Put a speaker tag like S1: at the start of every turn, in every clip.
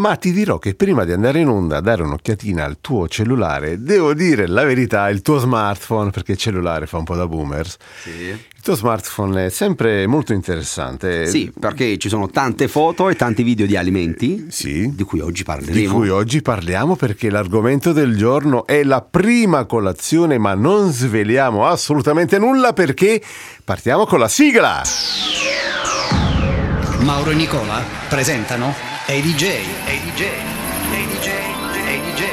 S1: ma ti dirò che prima di andare in onda a dare un'occhiatina al tuo cellulare, devo dire la verità, il tuo smartphone, perché il cellulare fa un po' da boomers.
S2: Sì.
S1: Il tuo smartphone è sempre molto interessante.
S2: Sì, perché ci sono tante foto e tanti video di alimenti
S1: Sì.
S2: di cui oggi parleremo.
S1: Di cui oggi parliamo perché l'argomento del giorno è la prima colazione, ma non sveliamo assolutamente nulla perché partiamo con la sigla.
S3: Mauro e Nicola presentano ADJ. ADJ. ADJ. ADJ.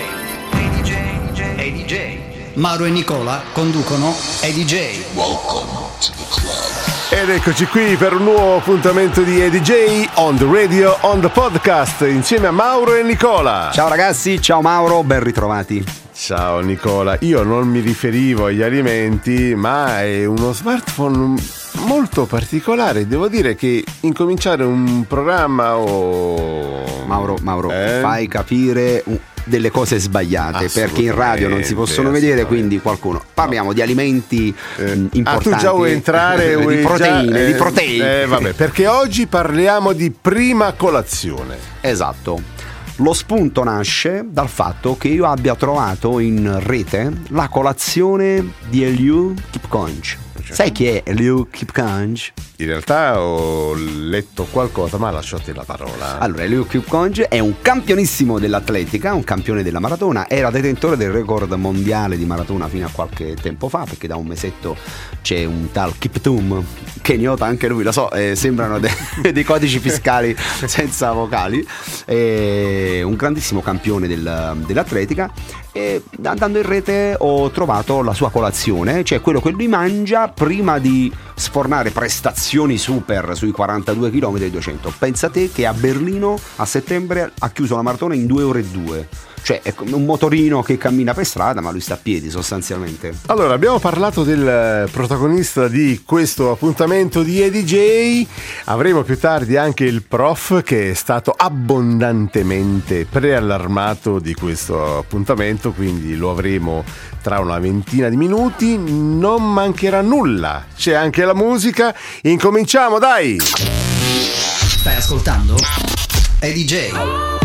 S3: ADJ. ADJ. Mauro e Nicola conducono ADJ.
S1: Ed eccoci qui per un nuovo appuntamento di EDJ on the radio, on the podcast, insieme a Mauro e Nicola.
S2: Ciao ragazzi, ciao Mauro, ben ritrovati.
S1: Ciao Nicola, io non mi riferivo agli alimenti, ma è uno smartphone molto particolare. Devo dire che incominciare un programma o...
S2: Mauro, Mauro,
S1: Eh?
S2: fai capire delle cose sbagliate perché in radio non si possono vedere, quindi qualcuno. Parliamo di alimenti
S1: Eh,
S2: importanti.
S1: Ah, tu già vuoi entrare?
S2: di
S1: vuoi già-
S2: proteine, di
S1: eh,
S2: proteine.
S1: Eh, vabbè, perché oggi parliamo di prima colazione.
S2: Esatto. Lo spunto nasce dal fatto che io abbia trovato in rete la colazione di Eliu Kipkonj. Sai chi è Eliu Kipkonj?
S1: In realtà ho letto qualcosa, ma lasciate la parola.
S2: Allora, Eliu Kipkonj è un campionissimo dell'atletica, un campione della maratona, era detentore del record mondiale di maratona fino a qualche tempo fa, perché da un mesetto c'è un tal Kiptum, keniota anche lui, lo so, eh, sembrano de- dei codici fiscali senza vocali, è un grandissimo campione del- dell'atletica e andando in rete ho trovato la sua colazione, cioè quello che lui mangia prima di sfornare prestazioni super sui 42 km e 200. Pensa te che a Berlino a settembre ha chiuso la maratona in 2 ore e 2. Cioè è come un motorino che cammina per strada, ma lui sta a piedi sostanzialmente.
S1: Allora, abbiamo parlato del eh, protagonista di questo appuntamento di EDJ. Avremo più tardi anche il prof che è stato abbondantemente preallarmato di questo appuntamento, quindi lo avremo tra una ventina di minuti. Non mancherà nulla. C'è anche la musica. Incominciamo, dai!
S3: Stai ascoltando? ADJ.
S4: Now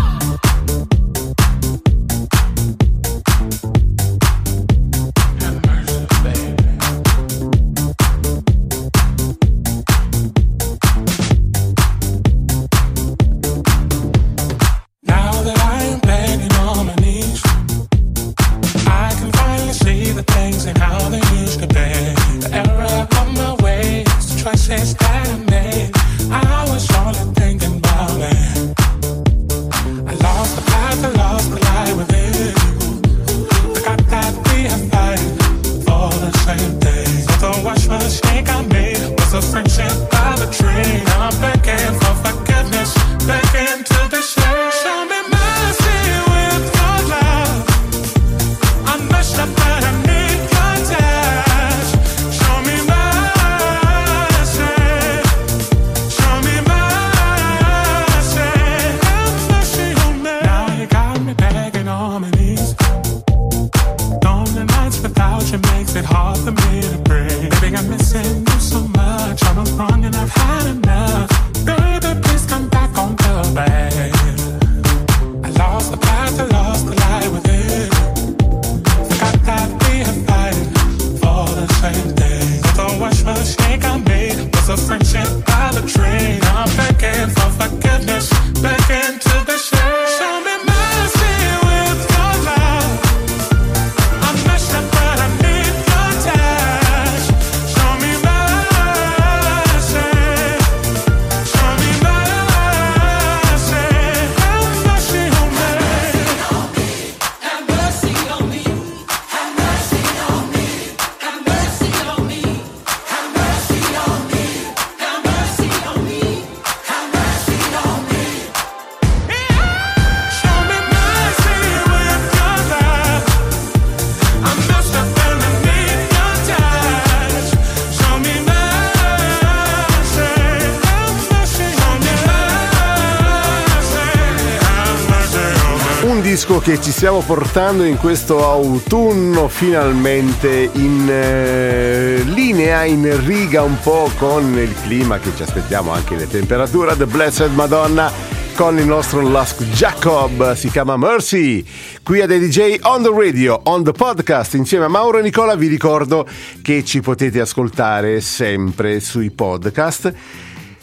S1: disco che ci stiamo portando in questo autunno finalmente in eh, linea, in riga un po' con il clima che ci aspettiamo, anche le temperature. The Blessed Madonna con il nostro Lask Jacob, si chiama Mercy. Qui ad DJ on the radio, on the podcast, insieme a Mauro e Nicola vi ricordo che ci potete ascoltare sempre sui podcast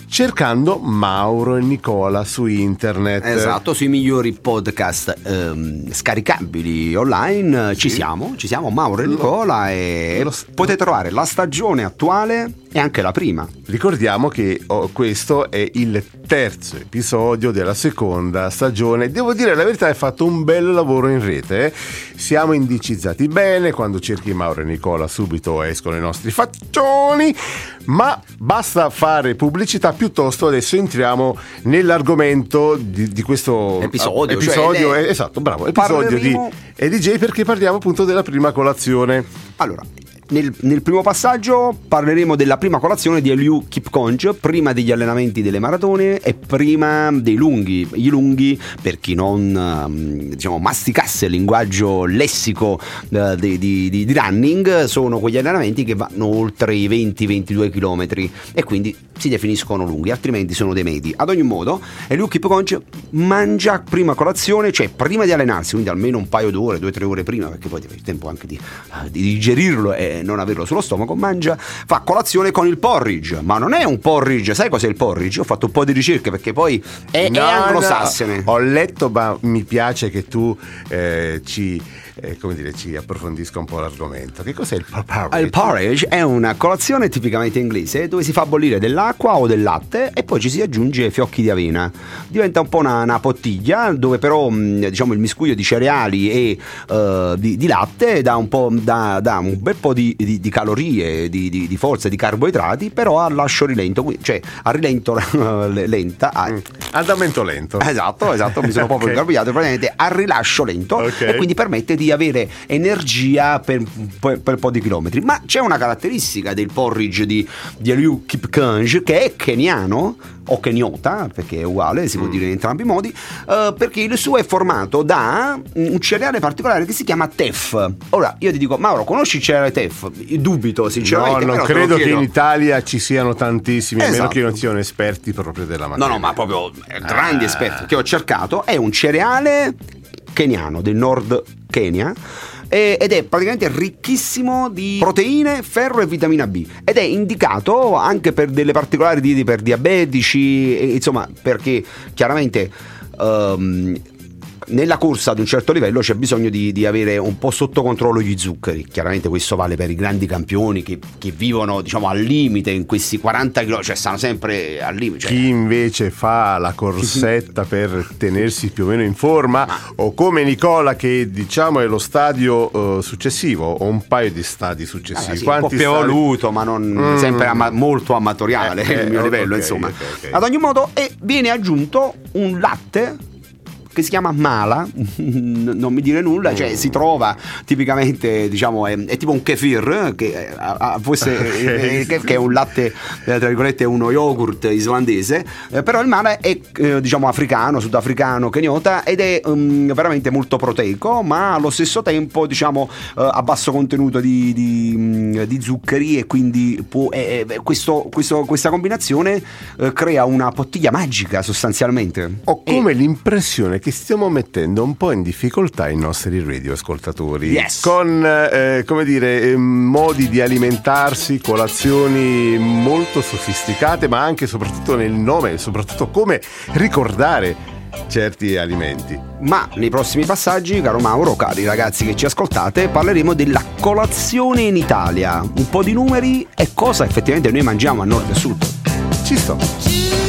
S1: cercando Mauro e Nicola su internet.
S2: Esatto, sui migliori podcast ehm, scaricabili online ci siamo, ci siamo Mauro e Nicola e
S1: lo-
S2: potete trovare la stagione attuale e anche la prima.
S1: Ricordiamo che oh, questo è il terzo episodio della seconda stagione. Devo dire la verità, hai fatto un bel lavoro in rete. eh. Siamo indicizzati bene. Quando cerchi Mauro e Nicola, subito escono i nostri faccioni. Ma basta fare pubblicità. Piuttosto, adesso entriamo nell'argomento di, di questo
S2: Episodio, cioè,
S1: episodio,
S2: ed è-
S1: eh, esatto, bravo. Episodio di
S2: Parleremo-
S1: EDJ perché parliamo appunto della prima colazione.
S2: Allora, nel, nel primo passaggio parleremo della prima colazione di Eliu Kipkonj, prima degli allenamenti delle maratone e prima dei lunghi. I lunghi, per chi non ehm, diciamo, masticasse il linguaggio lessico eh, di, di- di- running, sono quegli allenamenti che vanno oltre i 20-22 km e quindi si definiscono lunghi, altrimenti sono dei medi. Ad ogni modo, Eliu Kipkonj mangia prima colazione, cioè prima di allenarsi, quindi almeno un paio d'ore, due o tre ore prima, perché poi deve il tempo anche di, di digerirlo e non averlo sullo stomaco, mangia, fa colazione con il porridge, ma non è un porridge, sai cos'è il porridge? Ho fatto un po' di ricerche perché poi è, è
S1: No,
S2: anglosassone.
S1: no, Ho letto, ma mi piace che tu eh, ci, eh, come dire, ci approfondisca un po' l'argomento. Che cos'è il porridge?
S2: Il porridge è una colazione tipicamente inglese dove si fa bollire dell'acqua o del latte e poi ci si aggiunge fiocchi di avena. Diventa un po' una, una bottiglia dove però mh, diciamo, il miscuglio di cereali e eh, di, di latte dà un, po', dà, dà un bel po' di, di- di calorie, di, forza, di carboidrati, però a lascio rilento, quindi- cioè a rilento lenta. a-
S1: Andamento lento.
S2: Esatto, esatto, mi sono proprio
S1: Ok.
S2: ingarbugliato praticamente a rilascio lento
S1: Ok.
S2: e quindi permette di avere energia per, per- per un po' di chilometri. Ma c'è una caratteristica del porridge di, di Eliu Kipkanj che è keniano o keniota, perché è uguale, si può
S1: Mm.
S2: dire in entrambi i modi, eh, perché il suo è formato da un cereale particolare che si chiama TEF. Ora, io ti dico, Mauro, conosci il cereale TEF? Dubito,
S1: No,
S2: sinceramente.
S1: non
S2: te lo
S1: credo che in Italia ci siano tantissimi, a meno
S2: Esatto.
S1: che non siano esperti proprio della
S2: No,
S1: materia.
S2: no, ma proprio eh, grandi
S1: Ah.
S2: esperti che ho cercato. È un cereale keniano del nord Kenya. Ed è praticamente ricchissimo di proteine, ferro e vitamina B. Ed è indicato anche per delle particolari diete per diabetici, insomma, perché chiaramente ehm, nella corsa ad un certo livello c'è bisogno di, di avere un po' sotto controllo gli zuccheri. Chiaramente questo vale per i grandi campioni che, che vivono diciamo al limite in questi 40 km, cioè stanno sempre al limite. cioè-
S1: Chi invece fa la corsetta per tenersi più o meno in forma, o come Nicola, che diciamo è lo stadio eh, successivo, o un paio di stadi
S2: Ah,
S1: successivi.
S2: sì, un po' più
S1: stadi-
S2: evoluto, ma non
S1: Mm.
S2: sempre ama- molto amatoriale
S1: Eh, eh,
S2: il mio
S1: ok,
S2: livello,
S1: ok,
S2: insomma.
S1: ok, ok.
S2: Ad ogni modo, e viene aggiunto un latte che si chiama mala, non mi dire nulla, cioè si trova tipicamente, diciamo, è, è tipo un kefir, che, eh, a- a- fosse, eh, che, che è un latte, eh, tra virgolette, uno yogurt islandese, eh, però il mala è, eh, diciamo, africano, sudafricano, kenyota, ed è mm, veramente molto proteico, ma allo stesso tempo, diciamo, eh, a basso contenuto di, di, mm, di zuccheri e quindi può, eh, eh, questo- questo- questa combinazione eh, crea una bottiglia magica sostanzialmente.
S1: Ho
S2: E-
S1: come l'impressione che stiamo mettendo un po' in difficoltà i nostri radioascoltatori
S2: Yes.
S1: con, eh, come dire, eh, modi di alimentarsi, colazioni molto sofisticate, ma anche e soprattutto nel nome, soprattutto come ricordare certi alimenti.
S2: Ma nei prossimi passaggi, caro Mauro, cari ragazzi che ci ascoltate, parleremo della colazione in Italia. Un po' di numeri e cosa effettivamente noi mangiamo a nord e a sud.
S1: Ci sto.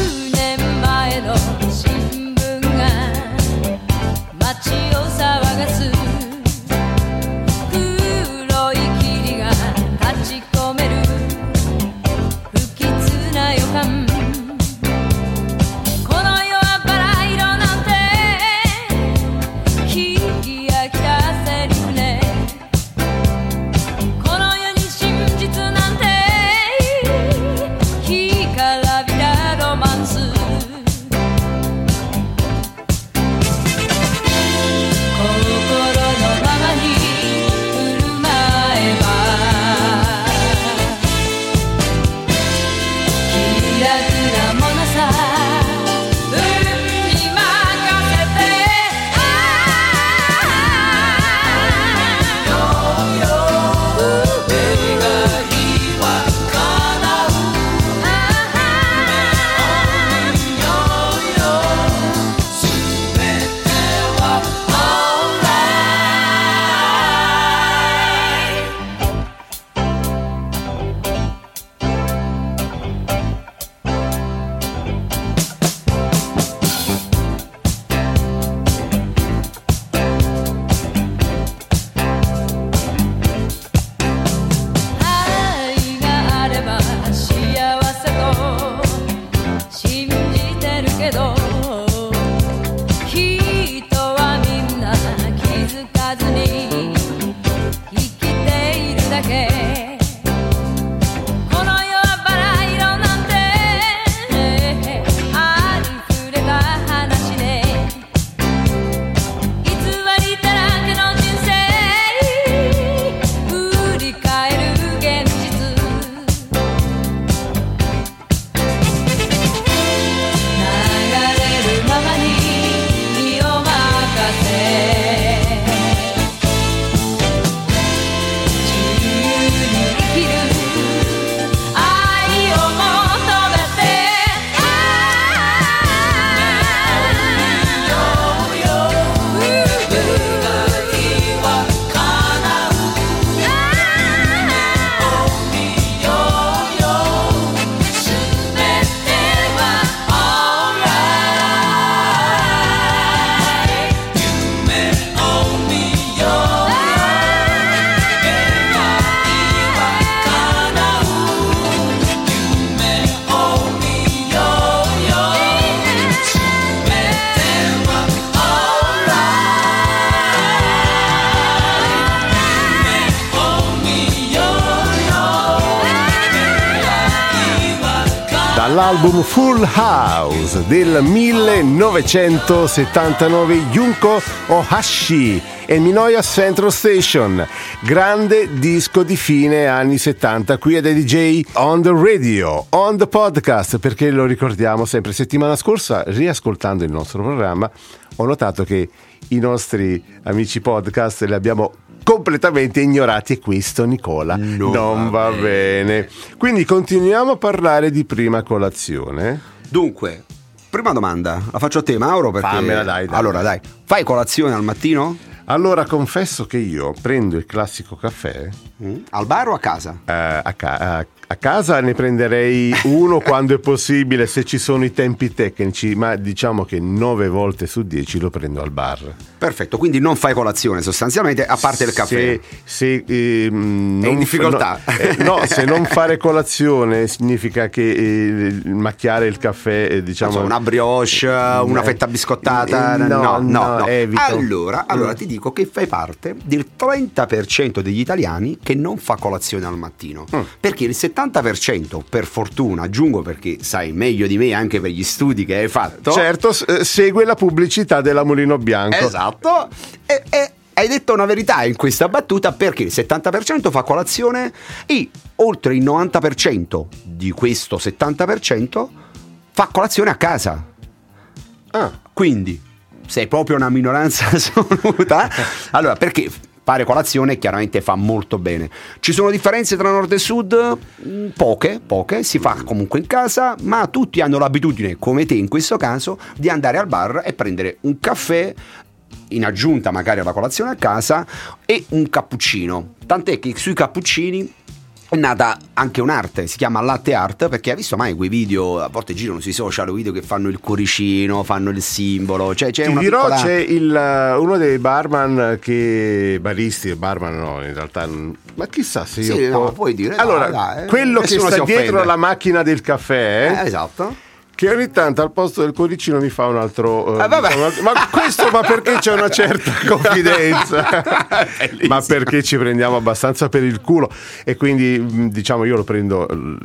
S1: Full House del 1979 Yunko Ohashi e Minoya Central Station, grande disco di fine anni 70 qui ad DJ on the radio, on the podcast, perché lo ricordiamo sempre. Settimana scorsa, riascoltando il nostro programma, ho notato che i nostri amici podcast li abbiamo completamente ignorati e questo Nicola non, va, bene. Quindi continuiamo a parlare di prima colazione.
S2: Dunque, prima domanda, la faccio a te Mauro perché...
S1: Fammela, dai, dai.
S2: Allora dai, fai colazione al mattino?
S1: Allora confesso che io prendo il classico caffè
S2: Mm? Al bar o a casa?
S1: eh, a, ca- a- a casa ne prenderei uno quando è possibile se ci sono i tempi tecnici, ma diciamo che nove volte su dieci lo prendo al bar.
S2: Perfetto, quindi non fai colazione sostanzialmente, a parte il caffè.
S1: Se, se, ehm,
S2: È in difficoltà.
S1: No, eh, no, se non fare colazione significa che eh, macchiare il caffè, eh, diciamo.
S2: So, una brioche, una
S1: Eh,
S2: fetta biscottata.
S1: eh,
S2: no,
S1: no,
S2: no, no.
S1: evito.
S2: Allora, allora
S1: Mm.
S2: ti dico che fai parte del 30% degli italiani che non fa colazione al mattino.
S1: Mm.
S2: Perché il 70%, per fortuna, aggiungo perché sai meglio di me anche per gli studi che hai fatto.
S1: Certo, eh, segue la pubblicità della Mulino Bianco.
S2: Esatto. E, e hai detto una verità in questa battuta perché il 70% fa colazione e oltre il 90% di questo 70% fa colazione a casa.
S1: Ah,
S2: Quindi, sei proprio una minoranza assoluta. Allora, perché fare colazione chiaramente fa molto bene. Ci sono differenze tra nord e sud? Mm, Poche, poche, si fa comunque in casa, ma tutti hanno l'abitudine, come te in questo caso, di andare al bar e prendere un caffè in aggiunta magari alla colazione a casa e un cappuccino. Tant'è che sui cappuccini è nata anche un'arte, si chiama latte art perché hai visto mai quei video, a volte girano sui social video che fanno il cuoricino, fanno il simbolo, cioè c'è
S1: Ti
S2: una
S1: dirò,
S2: piccola...
S1: c'è il, eh, uno dei barman che. baristi, barman no, in realtà. Ma chissà se io.
S2: Sì, no,
S1: po-
S2: puoi dire,
S1: Allora,
S2: dai, dai,
S1: quello che sta dietro la macchina del caffè.
S2: Eh, esatto.
S1: Che ogni tanto al posto del cuoricino mi fa un altro. eh,
S2: Ah,
S1: un altro- ma questo ma perché c'è una certa confidenza? ma perché ci prendiamo abbastanza per il culo e quindi mh, diciamo io lo prendo eh,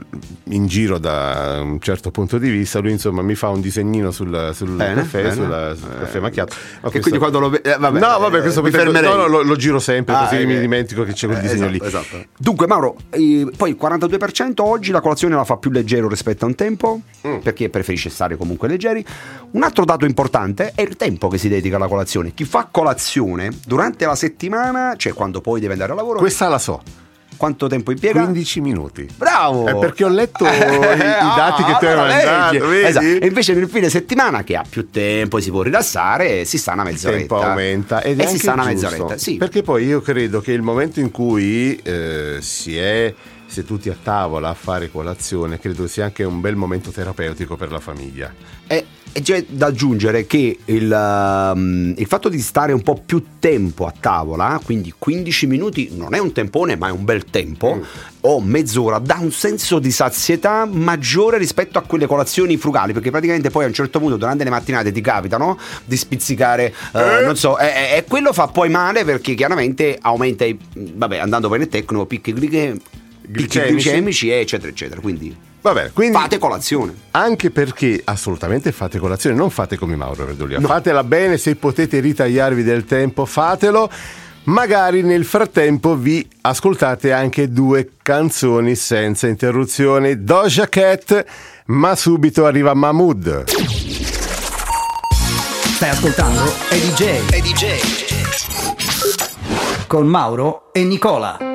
S1: in giro da un certo punto di vista. Lui insomma mi fa un disegnino sul, sul
S2: Bene,
S1: caffè,
S2: bene.
S1: sulla- sul caffè macchiato. Ma questo-
S2: quindi quando lo eh, vabbè,
S1: no, vabbè, questo
S2: eh, mi
S1: potrebbe-
S2: fermerei.
S1: no, no, lo, lo giro sempre
S2: Ah,
S1: così
S2: eh,
S1: mi
S2: eh.
S1: dimentico che c'è quel
S2: Eh,
S1: disegno
S2: esatto,
S1: lì.
S2: esatto. Dunque, Mauro, eh, poi il 42% oggi la colazione la fa più leggero rispetto a un tempo,
S1: Mm.
S2: perché preferisce stare comunque leggeri. Un altro dato importante è il tempo che si dedica alla colazione. Chi fa colazione durante la settimana, cioè quando poi deve andare a lavoro,
S1: Questa la so,
S2: quanto tempo impiega?
S1: 15 minuti.
S2: Bravo!
S1: È perché ho letto i, i dati che tu hai
S2: allora
S1: mandato,
S2: leggi.
S1: vedi?
S2: Esatto. E invece nel fine settimana che ha più tempo, si può rilassare, si sta una
S1: Il
S2: mezz'oretta.
S1: tempo aumenta ed è
S2: e si sta una
S1: giusto,
S2: mezz'oretta. Sì.
S1: Perché poi io credo che il momento in cui eh, si è seduti a tavola a fare colazione, credo sia anche un bel momento terapeutico per la famiglia.
S2: E, e c'è da aggiungere che il, um, il fatto di stare un po' più tempo a tavola, quindi 15 minuti non è un tempone, ma è un bel tempo,
S1: Mm.
S2: o mezz'ora, dà un senso di sazietà maggiore rispetto a quelle colazioni frugali, perché praticamente poi a un certo punto durante le mattinate ti capitano di spizzicare, eh, non so, e, e- quello fa poi male perché chiaramente aumenta, i, vabbè, andando bene tecnico, picchi, gliche- picchi
S1: Glicemici.
S2: glicemici, eccetera, eccetera. Quindi
S1: Va bene, quindi
S2: fate colazione.
S1: anche perché assolutamente fate colazione, non fate come Mauro Verdolia, fatela bene, se potete ritagliarvi del tempo, fatelo. Magari nel frattempo vi ascoltate anche due canzoni senza interruzione, Doja Cat, ma subito arriva Mahmood.
S3: Stai ascoltando EDJ
S5: DJ.
S3: con Mauro e Nicola.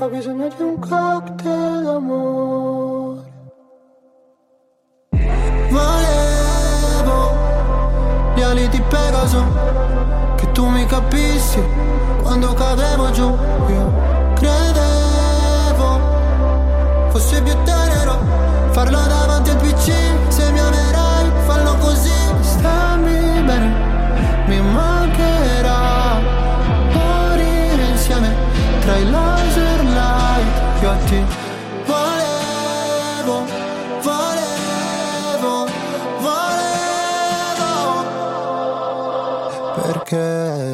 S6: Ho bisogno di un cocktail d'amore. Volevo gli ali di Pegaso, che tu mi capissi quando cadevo giù. Io credevo fosse più tenero farlo davanti al PC. Se mi amerai, fallo così. Stammi bene, mi mancherà morire insieme tra i laser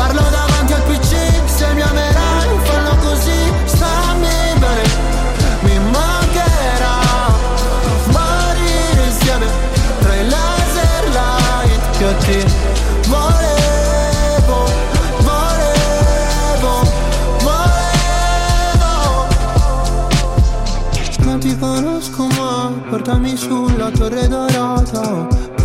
S6: farlo davanti al PC. Se mi amerai, fallo così, stammi bene, mi mancherà morire insieme tra i laser light. Io ti volevo, volevo, volevo. Non ti conosco ma portami sulla torre dorata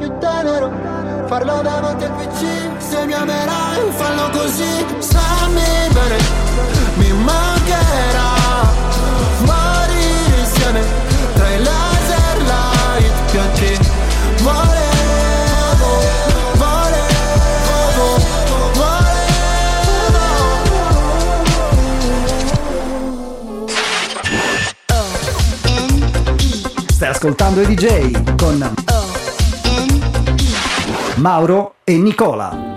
S6: più tenero. Farlo davanti al PC Se mi amerai fallo così. Stammi bene Mi mancherà. Morire insieme Tra i laser light Io ti volevo Volevo
S3: Stai ascoltando i DJ con Mauro e Nicola.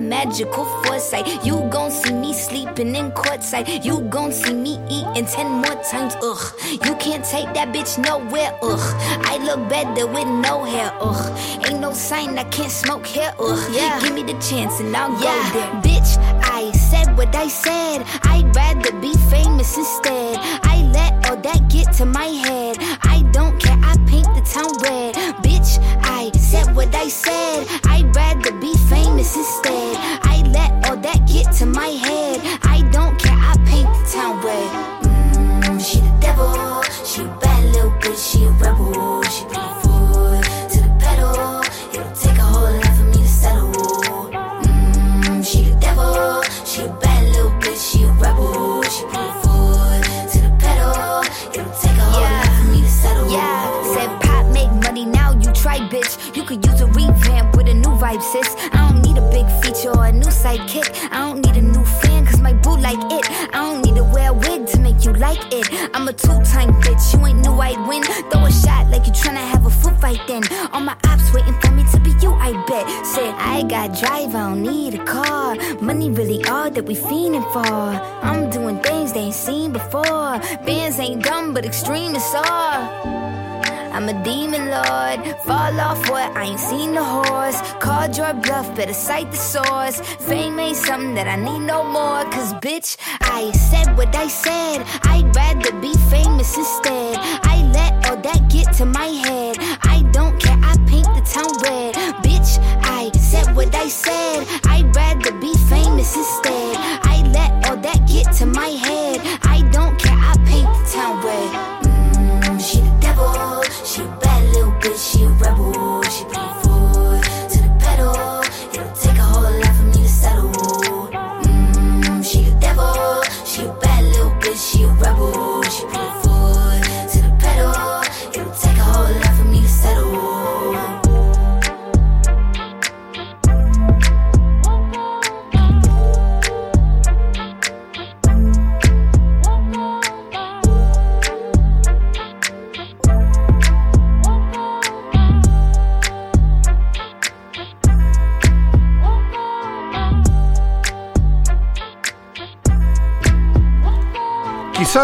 S5: Magical foresight. You gon' see me sleeping in courtside. You gon' see me eating ten more times, ugh. You can't take that bitch nowhere, ugh. I look better with no hair, ugh. Ain't no sign I can't smoke hair, ugh. Yeah. Give me the chance and I'll go there. Bitch, I said what I said. I'd rather be famous instead. I let all that get to my head. I don't care, I paint the town red. Bitch, I said what I said. I'd rather be famous instead. My head. I drive, I don't need a car. Money really all that we fiending for. I'm doing things they ain't seen before. Bands ain't dumb, but extreme is all. I'm a demon lord. Fall off what? I ain't seen the horse. Called your bluff, better cite the source. Fame ain't something that I need no more. Cause bitch, I said what I said. I'd rather be famous instead. I let all that get to my head. I don't care, I paint the town red.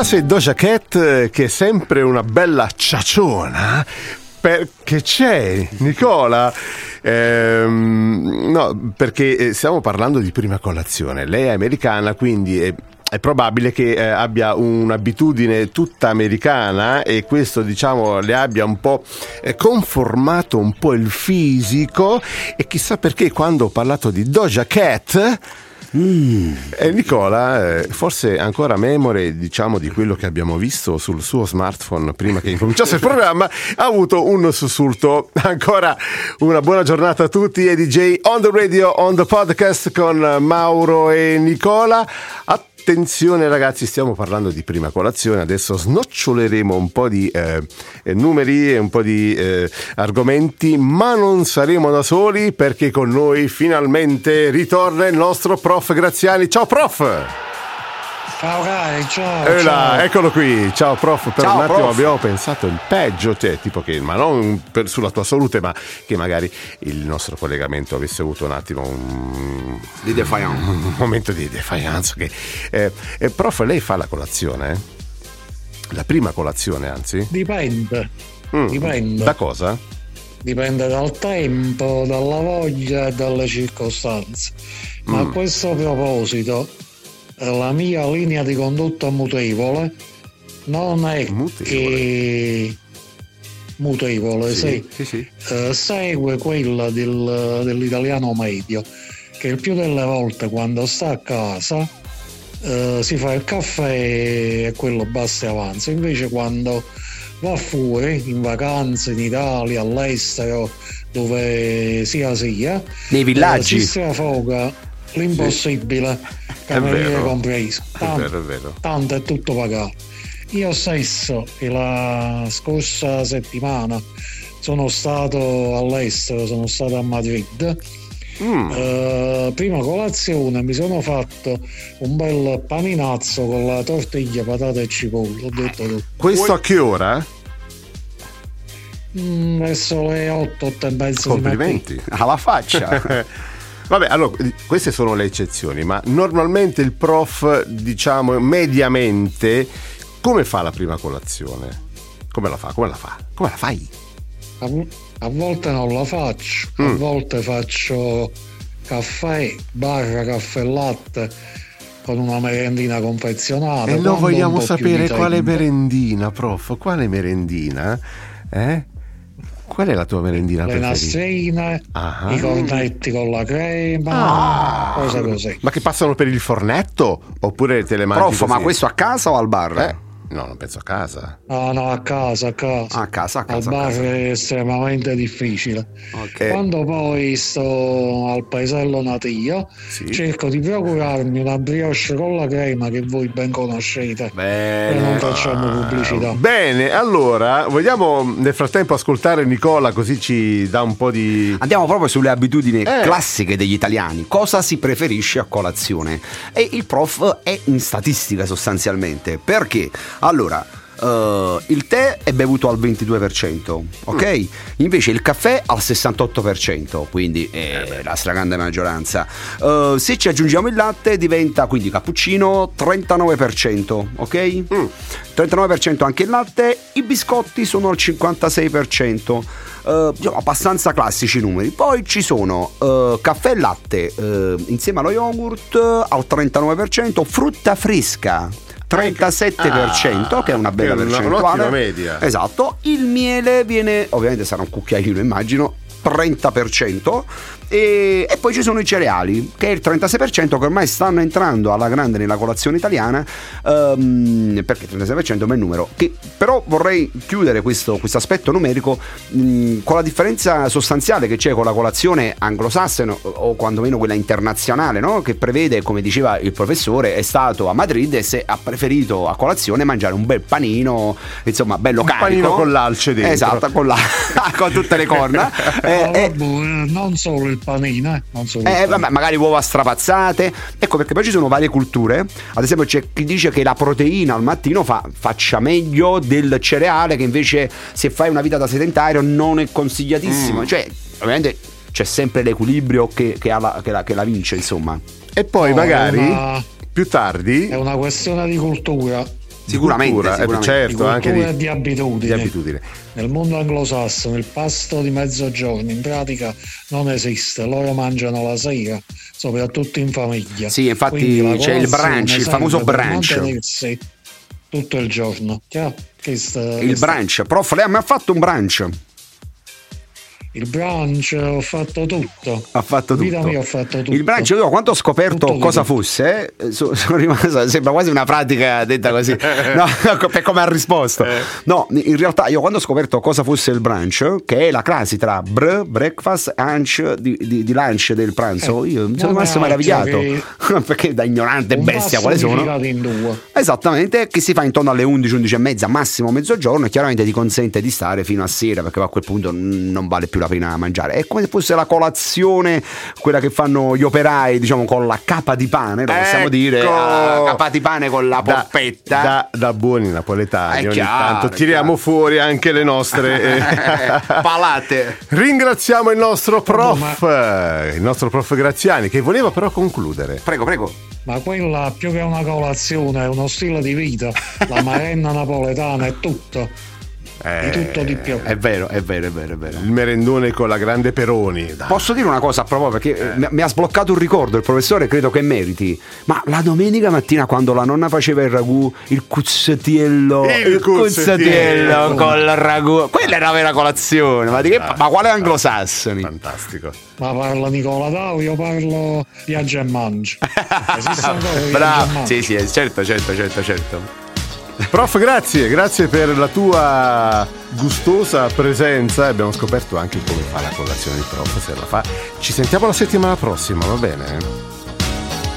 S1: Se Doja Cat, eh, che è sempre una bella ciaciona, perché c'è Nicola. Ehm, no, perché eh, stiamo parlando di prima colazione. Lei è americana, quindi è, è probabile che eh, abbia un'abitudine tutta americana e questo, diciamo, le abbia un po' eh, conformato un po' il fisico. E chissà perché quando ho parlato di Doja Cat. E Nicola, eh, forse ancora memore diciamo di quello che abbiamo visto sul suo smartphone prima che incominciasse il programma, ha avuto un sussulto. Ancora una buona giornata a tutti e DJ on the radio, on the podcast con Mauro e Nicola. Attenzione ragazzi, stiamo parlando di prima colazione, adesso snoccioleremo un po' di eh, numeri e un po' di eh, argomenti, ma non saremo da soli perché con noi finalmente ritorna il nostro prof Graziani. Ciao prof!
S7: Ciao cari, ciao.
S1: E là,
S7: ciao.
S1: eccolo qui, ciao prof, per
S2: Ciao,
S1: un attimo
S2: prof.
S1: abbiamo pensato il peggio, cioè tipo che, ma non per- sulla tua salute, ma che magari il nostro collegamento avesse avuto un attimo un,
S2: Di Defiant.
S1: un momento di defiance. Che, eh, eh, prof, lei fa la colazione? eh? La prima colazione, anzi?
S7: Dipende,
S1: Mm,
S7: dipende.
S1: Da cosa?
S7: Dipende dal tempo, dalla voglia e dalle circostanze. Ma
S1: Mm.
S7: a questo proposito, eh, la mia linea di condotta mutevole non è
S1: Mutevole?
S7: che mutevole, sì,
S1: sì, sì.
S7: eh, segue quella del- dell'italiano medio, che il più delle volte quando sta a casa eh, si fa il caffè e quello basta e avanza. Invece quando va fuori, in vacanza, in Italia, all'estero, dove sia sia,
S2: Nei villaggi.
S7: eh, si strafoga l'impossibile,
S1: È
S7: cameriere compreso.
S1: È
S7: Tanto-
S1: vero, è vero.
S7: tanto è tutto pagato. Io stesso la scorsa settimana sono stato all'estero, sono stato a Madrid.
S1: Mm.
S7: Eh, prima colazione mi sono fatto un bel paninazzo con la tortiglia, patate e cipolle. Ho detto tutto.
S1: Questo a che ora?
S7: Mm, verso le 8, 8 e mezza.
S1: Complimenti.
S2: Alla faccia.
S1: Vabbè, allora, queste sono le eccezioni, ma normalmente il prof, diciamo, mediamente, come fa la prima colazione? Come la fa? Come la fa? Come la fai?
S7: A, a volte non la faccio, a
S1: Mm.
S7: volte faccio caffè, barra caffè e latte con una merendina confezionata.
S1: E lo
S7: un
S1: vogliamo sapere quale merendina, prof. Quale merendina? Eh? Qual è la tua merendina
S7: Le
S1: preferita?
S7: nastrine,
S1: Ah.
S7: i cornetti con la crema, cose così.
S1: Ma che passano per il fornetto? Oppure te le mangi
S2: Prof, ma questo a casa o al bar?
S1: Eh? No, non penso a casa.
S7: No, no, a casa, a casa.
S2: A casa, a
S7: Al
S2: casa. a
S7: bar
S2: casa.
S7: è estremamente difficile.
S2: Ok.
S7: Quando poi sto al paesello natio,
S1: Sì.
S7: cerco di procurarmi una brioche con la crema che voi ben conoscete.
S2: Bene.
S7: E non facciamo pubblicità.
S1: Bene, allora, vogliamo nel frattempo ascoltare Nicola così ci dà un po' di...
S2: Andiamo proprio sulle abitudini
S1: Eh.
S2: classiche degli italiani. Cosa si preferisce a colazione? E il prof è in statistica sostanzialmente, perché Allora, eh, il tè è bevuto al 22%, ok? Invece il caffè al 68%, quindi è la stragrande maggioranza. Eh, se ci aggiungiamo il latte diventa quindi cappuccino 39%, ok? 39% anche il latte, i biscotti sono al 56%. eh, diciamo, abbastanza classici i numeri. Poi ci sono eh, caffè e latte eh, insieme allo yogurt eh, al 39%, frutta fresca 37%,
S1: Ah,
S2: che è una bella
S1: che è una-
S2: percentuale.
S1: media.
S2: Esatto. Il miele viene, ovviamente sarà un cucchiaino, immagino. 30% e, e poi ci sono i cereali che è il 36% che ormai stanno entrando alla grande nella colazione italiana ehm, perché il 36% è un bel numero che però vorrei chiudere questo aspetto numerico mh, con la differenza sostanziale che c'è con la colazione anglosassone o, o quantomeno quella internazionale no? che prevede come diceva il professore è stato a Madrid e se ha preferito a colazione mangiare un bel panino insomma bello
S1: Un
S2: carico
S1: panino con l'alce dentro.
S2: esatto con, la- con tutte le corna Eh, eh,
S7: vabbè, non solo il panino, eh, non solo il
S2: eh,
S7: panino.
S2: vabbè, magari uova strapazzate. Ecco perché poi ci sono varie culture. Ad esempio, c'è chi dice che la proteina al mattino fa- faccia meglio del cereale, che invece se fai una vita da sedentario non è
S1: Mm.
S2: consigliatissimo. Cioè, ovviamente c'è sempre l'equilibrio che, che la, che la- che la vince, insomma.
S1: E poi
S7: No,
S1: magari
S7: una-
S1: più tardi
S7: È una questione di cultura.
S2: Sicuramente,
S1: cultura, eh,
S2: sicuramente.
S1: certo,
S7: di
S1: anche di,
S7: di abitudini.
S1: di abitudine.
S7: Nel mondo anglosassone il pasto di mezzogiorno in pratica non esiste, loro mangiano la sera, soprattutto in famiglia.
S2: Sì, infatti c'è il brunch, il famoso
S7: mantenersi tutto il giorno. Chiaro? Questo-
S2: Il
S7: questo-
S2: brunch, prof, lei mi ha fatto un brunch.
S7: Il brunch ho fatto tutto.
S2: Ha fatto
S7: In vita
S2: tutto.
S7: mia ho fatto tutto.
S2: Il brunch, io quando ho scoperto
S7: Tutto
S2: cosa
S7: tutto.
S2: fosse, eh, so- sono rimasto, sembra quasi una pratica detta così, no, per come ha risposto.
S1: Eh.
S2: No, in realtà io quando ho scoperto cosa fosse il brunch, che è la crasi tra br, breakfast, lunch, di, di- di lunch del pranzo,
S7: Eh,
S2: io mi sono rimasto meravigliato, perché da ignorante
S7: Un
S2: bestia quale sono.
S7: in due.
S2: Esattamente, che si fa intorno alle 11, 11 e mezza, massimo mezzogiorno e chiaramente ti consente di stare fino a sera perché a quel punto non vale più la pena mangiare. È come se fosse la colazione, quella che fanno gli operai, diciamo con la capa di pane, lo possiamo
S1: Ecco!
S2: dire, la capa di pane con la
S1: Da,
S2: polpetta.
S1: da- da buoni napoletani,
S2: È
S1: ogni
S2: chiaro,
S1: tanto tiriamo
S2: chiaro.
S1: fuori anche le nostre. eh.
S2: Palate.
S1: Ringraziamo il nostro prof, eh, il nostro prof Graziani, che voleva però concludere.
S2: Prego, prego.
S7: Ma quella più che una colazione è uno stile di vita. La marenna napoletana è tutto. Di tutto di più.
S2: È vero, è vero, è vero, è vero.
S1: Il merendone con la grande Peroni. Dai.
S2: Posso dire una cosa a proposito perché eh, mi- ha sbloccato un ricordo, il professore credo che meriti. Ma la domenica mattina quando la nonna faceva il ragù, il cuzzatiello,
S1: Il cuzzatiello.
S2: con il ragù, quella era la vera colazione. Ma, di che, ma quale anglosassoni?
S1: Fantastico.
S7: Ma parla Nicola Dau, io parlo viaggio e mangio.
S2: Bravo, sì, sì, eh, certo, certo, certo, certo.
S1: Prof, grazie, grazie per la tua gustosa presenza. Abbiamo scoperto anche come fa la colazione il prof, se la fa. Ci sentiamo la settimana prossima, va bene?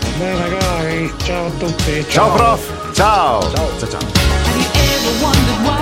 S7: Va bene cari, ciao a tutti.
S1: Ciao prof, ciao. Ciao, ciao. ciao.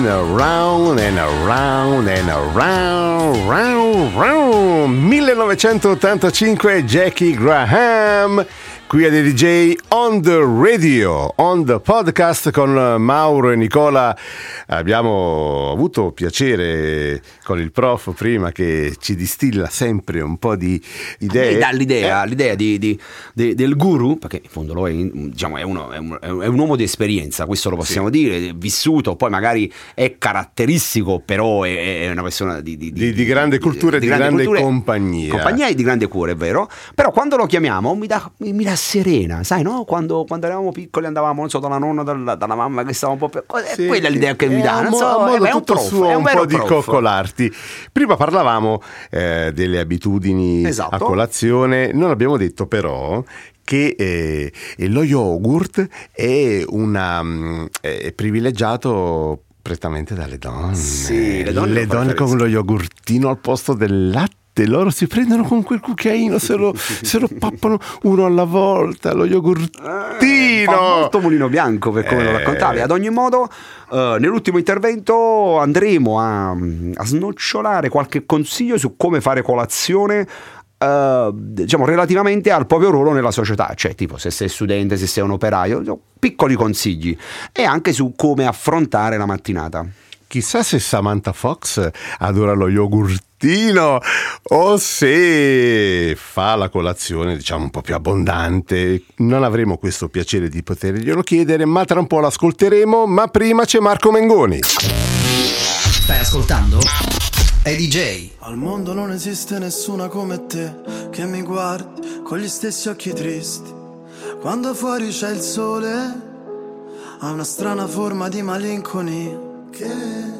S8: And
S1: around and around and around, round, round. 1985 Jackie Graham. Qui a DJ on the radio, on the podcast con Mauro e Nicola. Abbiamo avuto piacere con il prof prima che ci distilla sempre un po' di idee.
S2: Lei dà l'idea,
S1: Eh,
S2: l'idea di- di- di- del guru, perché in fondo lo è, diciamo, è, uno- è un, è un uomo di esperienza, questo lo possiamo dire, è vissuto, poi magari è caratteristico, però è, una persona di,
S1: grande cultura e di grande compagnia.
S2: Compagnia e di grande cuore, è vero? Però quando lo chiamiamo mi dà, mi dà serena, sai, no? Quando, quando eravamo piccoli andavamo, non so, dalla nonna, dalla, dalla mamma che stava un po'. È
S1: Sì,
S2: quella l'idea che mi
S1: è
S2: dà, non
S1: mo-
S2: so,
S1: modo
S2: è, è un prof,
S1: suo,
S2: è un
S1: un po' di
S2: prof.
S1: coccolarti. Prima parlavamo eh, delle abitudini
S2: Esatto.
S1: a colazione, non abbiamo detto però che eh, lo yogurt è, una, mm, è privilegiato prettamente dalle donne.
S2: Sì, le donne lo
S1: con
S2: preferiscono.
S1: lo yogurtino al posto del latte. Loro si prendono con quel cucchiaino, se lo, se lo pappano uno alla volta, lo
S2: Eh,
S1: yogurtino.
S2: Fa molto mulino bianco per come lo
S1: Eh.
S2: raccontavi. Ad ogni modo, eh, nell'ultimo intervento andremo a, a snocciolare qualche consiglio su come fare colazione. eh, diciamo relativamente al proprio ruolo nella società, cioè tipo se sei studente, se sei un operaio, piccoli consigli e anche su come affrontare la mattinata.
S1: Chissà se Samantha Fox adora lo yogurtino o se fa la colazione, diciamo, un po' più abbondante. Non avremo questo piacere di poterglielo chiedere, ma tra un po' l'ascolteremo. Ma prima c'è Marco Mengoni.
S9: Stai ascoltando? È DJ.
S10: Al mondo non esiste nessuna come te che mi guardi con gli stessi occhi tristi. Quando fuori c'è il sole, ha una strana forma di malinconia che,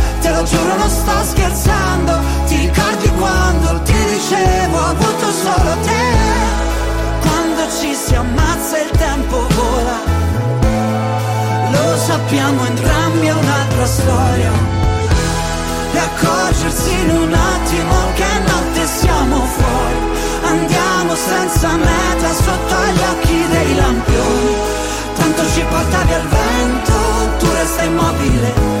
S10: Te lo giuro non sto scherzando. Ti ricordi quando ti dicevo ho avuto solo te.
S11: Quando ci si ammazza il tempo vola.
S10: Lo sappiamo entrambi è un'altra storia. E accorgersi in un attimo che notte siamo fuori. Andiamo senza meta sotto agli occhi dei lampioni. Tanto ci porta via il vento, tu resta immobile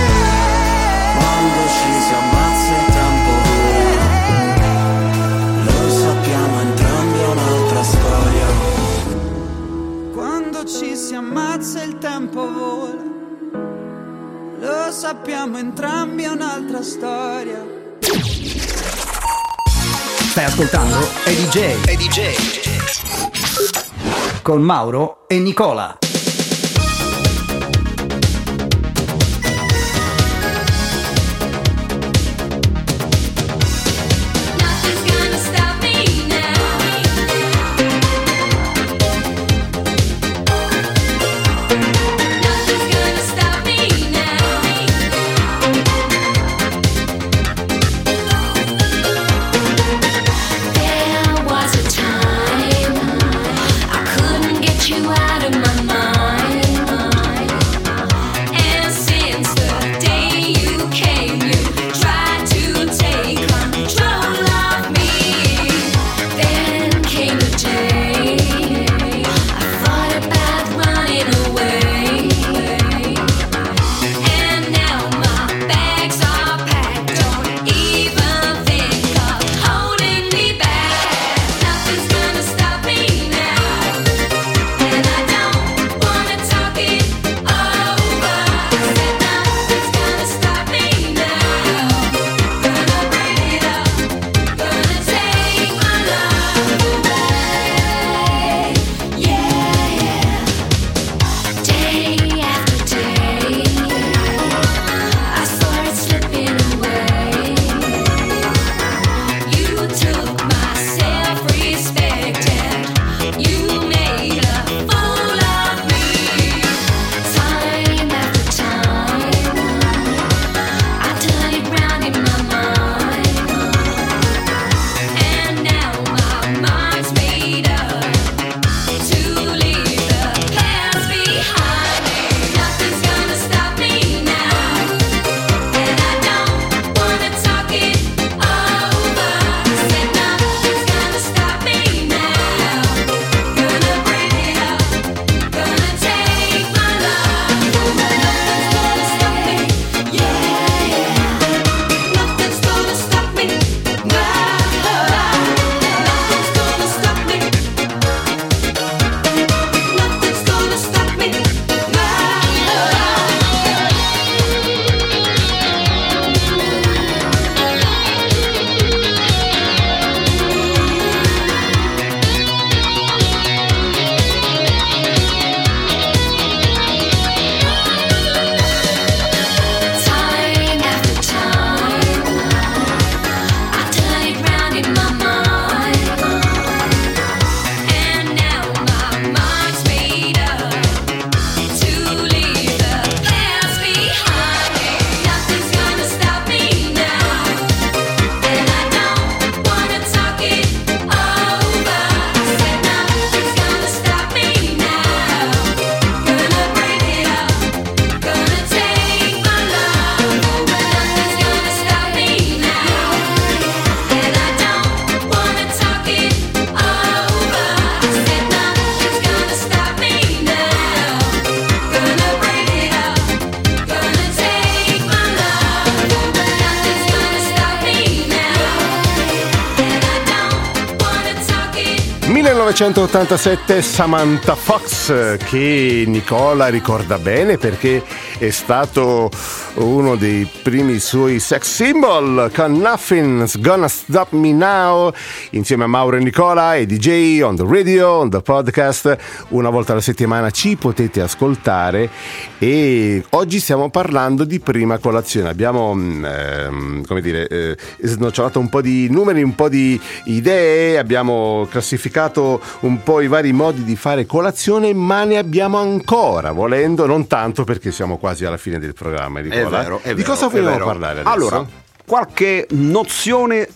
S10: È
S11: Quando ci tempo vola. Lo sappiamo entrambi, è un'altra storia.
S3: Stai ascoltando Eddie J. Eddie J. Con Mauro e Nicola.
S1: 1987 Samantha Fox che Nicola ricorda bene perché è stato uno dei primi suoi sex symbol con Nothing's Gonna Stop Me Now insieme a Mauro e Nicola e DJ on the radio, on the podcast. Una volta alla settimana ci potete ascoltare e oggi stiamo parlando di prima colazione. Abbiamo mm, ehm, come dire eh, snocciolato un po' di numeri un po' di idee abbiamo classificato un po' i vari modi di fare colazione ma ne abbiamo ancora volendo non tanto perché siamo quasi alla fine del programma
S2: È
S1: Nicola.
S2: vero, è
S1: di
S2: vero,
S1: cosa
S2: è
S1: vogliamo parlare adesso?
S2: Allora, qualche nozione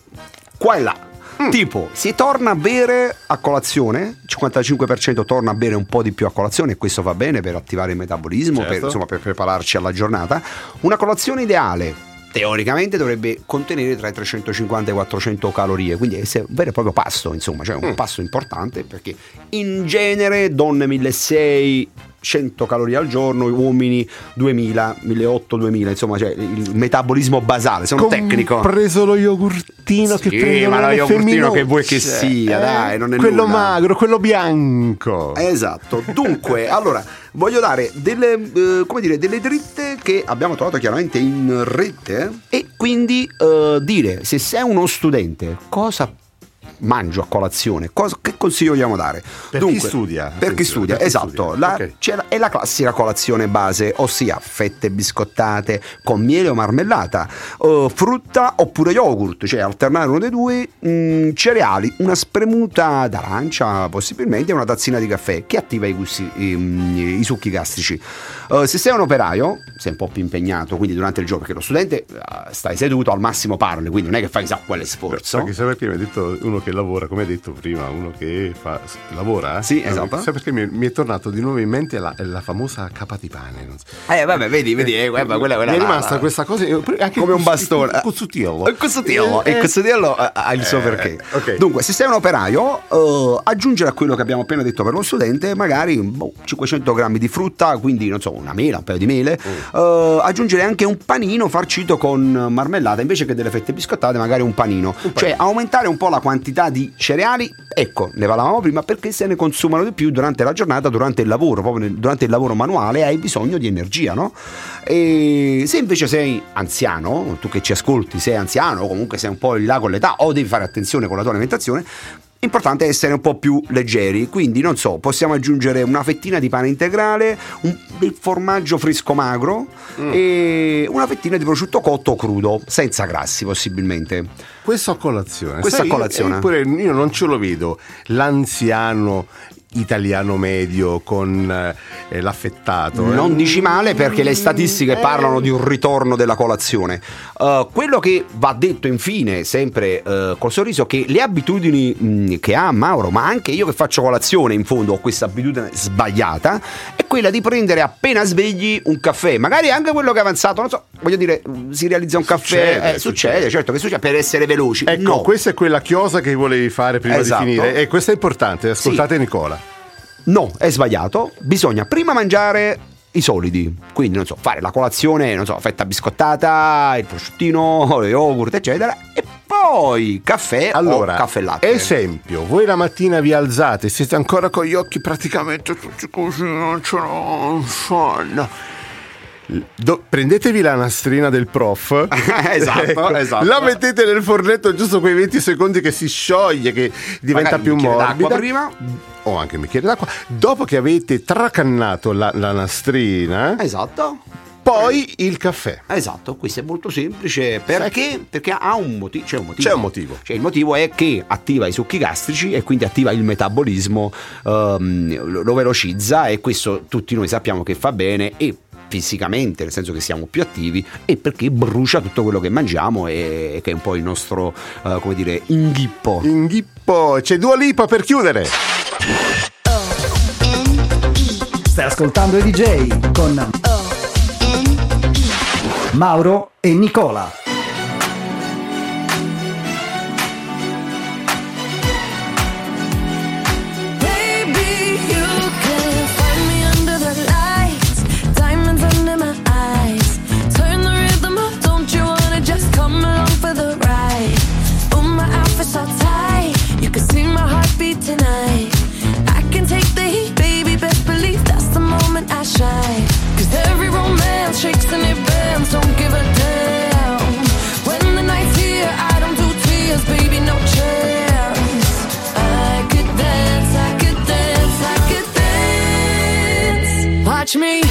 S2: qua e là.
S1: Mm.
S2: Tipo, si torna a bere a colazione, 55% torna a bere un po' di più a colazione e questo va bene per attivare il metabolismo,
S1: Certo.
S2: per, insomma, per prepararci alla giornata. Una colazione ideale, teoricamente dovrebbe contenere tra i 350 e i 400 calorie, quindi è un vero e proprio pasto, insomma, cioè un pasto importante perché in genere donne 1600 100 calorie al giorno, uomini 2000, 1800, 2000, insomma, cioè il metabolismo basale, sono un tecnico.
S1: Preso lo yogurtino che
S2: Sì,
S1: prendono
S2: ma lo yogurtino
S1: femminocce.
S2: che vuoi che sia, dai, non è
S1: quello
S2: nulla.
S1: magro, quello bianco.
S2: Esatto, dunque, allora voglio dare delle, eh, come dire, delle dritte che abbiamo trovato chiaramente in rete. E quindi eh, dire se sei uno studente cosa mangio a colazione, cosa- che consiglio vogliamo dare?
S1: Per chi studia,
S2: Per chi studia,
S1: per chi
S2: esatto,
S1: studia,
S2: la-
S1: ok.
S2: c'è la- è la classica colazione base, ossia fette biscottate con miele o marmellata, eh, frutta oppure yogurt, cioè alternare uno dei due, mm, cereali, una spremuta d'arancia possibilmente e una tazzina di caffè che attiva i, gusti, i, i succhi gastrici. Eh, se sei un operaio, sei un po' più impegnato, quindi durante il giorno, perché lo studente eh, stai seduto, al massimo parli, quindi non è che fai chissà quale sforzo.
S1: Perché sai perché mi ha detto uno che lavora, come hai detto prima, uno che fa, lavora?
S2: Sì,
S1: Eh,
S2: esatto.
S1: Sai perché mi, mi è tornato di nuovo in mente la, la famosa capa di pane? So.
S2: Eh vabbè, vedi, vedi, eh, guarda, quella, quella
S1: mi è rimasta
S2: la-
S1: questa cosa io- anche
S2: come un bastone.
S1: Il cozzutillo.
S2: Il cozzutillo,
S1: Eh,
S2: il cozzutillo ha ha il suo
S1: eh,
S2: perché.
S1: ok.
S2: Dunque, se sei un operaio, eh, aggiungere a quello che abbiamo appena detto per lo studente, magari boh, 500 grammi di frutta, quindi non so, una mela, un paio di mele.
S1: Mm.
S2: eh, aggiungere anche un panino farcito con marmellata invece che delle fette biscottate, magari un panino. Cioè, aumentare un po' la quantità di cereali. Ecco, ne parlavamo prima perché se ne consumano di più durante la giornata, durante il lavoro, proprio durante il lavoro manuale hai bisogno di energia, no? E se invece sei anziano, tu che ci ascolti, sei anziano o comunque sei un po' in là con l'età o devi fare attenzione con la tua alimentazione, Importante è essere un po' più leggeri, quindi non so, possiamo aggiungere una fettina di pane integrale, un, del formaggio fresco magro e una fettina di prosciutto cotto crudo, senza grassi possibilmente.
S1: Questo a colazione.
S2: Questo
S1: Sai,
S2: a colazione.
S1: Eppure io non ce lo vedo l'anziano italiano medio con eh, l'affettato. eh.
S2: Non dici male perché le statistiche
S1: Eh.
S2: parlano di un ritorno della colazione. Uh, quello che va detto infine, sempre uh, col sorriso, che le abitudini mh, che ha Mauro, ma anche io che faccio colazione, in fondo ho questa abitudine sbagliata, è quella di prendere appena svegli un caffè, magari anche quello che è avanzato, non so, voglio dire, mh, si realizza un
S1: Succede,
S2: caffè, eh, succede,
S1: succede.
S2: certo che succede per essere veloci.
S1: Ecco,
S2: no.
S1: questa è quella chiosa che volevi fare prima
S2: Esatto.
S1: di finire. E questa è importante, ascoltate Nicola.
S2: No, è sbagliato. Bisogna prima mangiare i solidi. Quindi, non so, fare la colazione, non so, fetta biscottata, il prosciuttino, lo yogurt, eccetera. E poi caffè
S1: Allora,
S2: o caffè latte.
S1: esempio, voi la mattina vi alzate, siete ancora con gli occhi praticamente tutti così, non ce l'ho, sonno. Do- prendetevi la nastrina del prof
S2: Esatto,
S1: Ecco,
S2: esatto.
S1: la mettete nel fornetto giusto quei 20 secondi che si scioglie che diventa
S2: Magari
S1: più morbida
S2: d'acqua prima.
S1: o anche un bicchiere d'acqua dopo che avete tracannato la, la nastrina
S2: Esatto.
S1: poi il caffè
S2: Esatto, questo è molto semplice perché? Perché ha un motivo, c'è un motivo.
S1: C'è un motivo.
S2: Cioè, il motivo è che attiva i succhi gastrici e quindi attiva il metabolismo, lo, lo velocizza e questo tutti noi sappiamo che fa bene e fisicamente, nel senso che siamo più attivi e perché brucia tutto quello che mangiamo e che è un po' il nostro, eh, come dire, inghippo.
S1: inghippo c'è Dua Lipa per chiudere
S3: Stai ascoltando i DJ con Mauro e Nicola.
S8: Dance. Watch me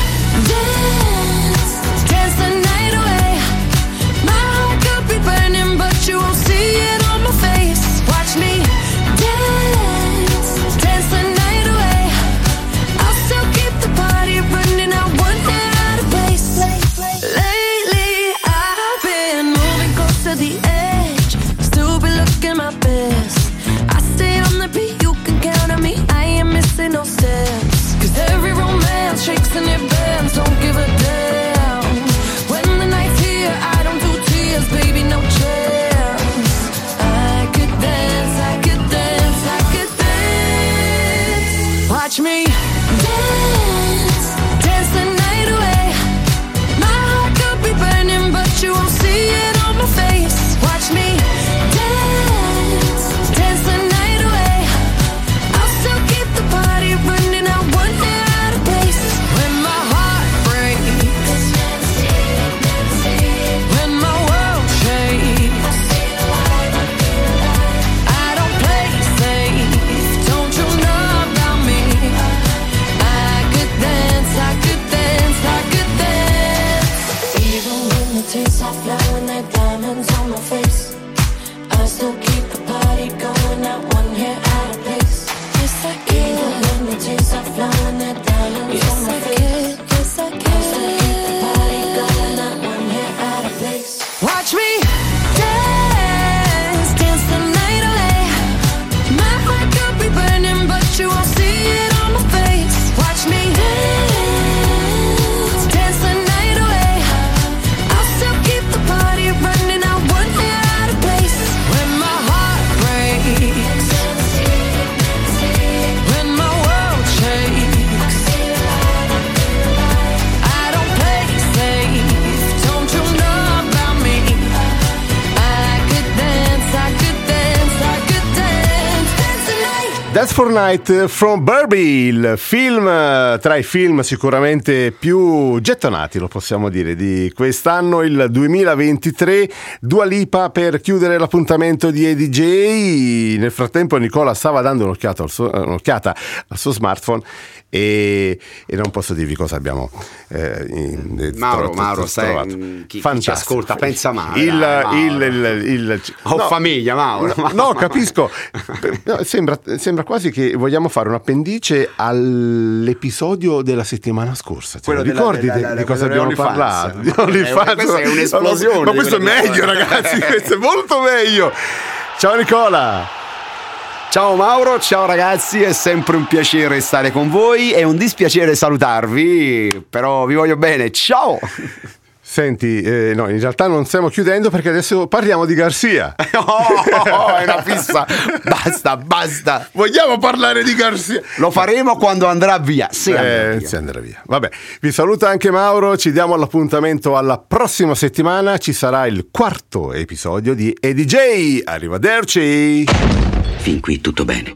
S8: Dance
S1: for Night from Burby, il film eh, tra i film sicuramente più gettonati, lo possiamo dire, di quest'anno, il 2023. Dua Lipa per chiudere l'appuntamento di EDJ. Nel frattempo Nicola stava dando un'occhiata al suo, un'occhiata al suo smartphone e, e non posso dirvi cosa abbiamo eh, in- eh,
S2: Mauro,
S1: tro-
S2: Mauro, stai-
S1: trovato.
S2: chi- chi ci ascolta pensa male,
S1: Il,
S2: dai,
S1: il, il, il-
S2: Ho famiglia, Mauro.
S1: No, no, capisco. No, Sembra, sembra quasi che vogliamo fare un appendice all'episodio della settimana scorsa.
S2: Quello della-
S1: ricordi
S2: della-
S1: di-
S2: della-
S1: di cosa abbiamo parlato? Di
S2: Eh,
S1: OnlyFans.
S2: questa è un'esplosione
S1: Ma questo è meglio, ragazzi. Questo è molto meglio. Ciao Nicola.
S2: Ciao Mauro, ciao ragazzi, è sempre un piacere stare con voi, è un dispiacere salutarvi, però vi voglio bene, ciao!
S1: Senti, eh, no, in realtà non stiamo chiudendo perché adesso parliamo di Garcia.
S2: Oh, è una fissa, basta, basta!
S1: Vogliamo parlare di Garcia?
S2: Lo faremo quando andrà via, sì, andrà
S1: Eh,
S2: via.
S1: si andrà via. Vabbè, vi saluta anche Mauro. Ci diamo l'appuntamento alla prossima settimana. Ci sarà il quarto episodio di EDJ. Arrivederci.
S12: Fin qui tutto bene.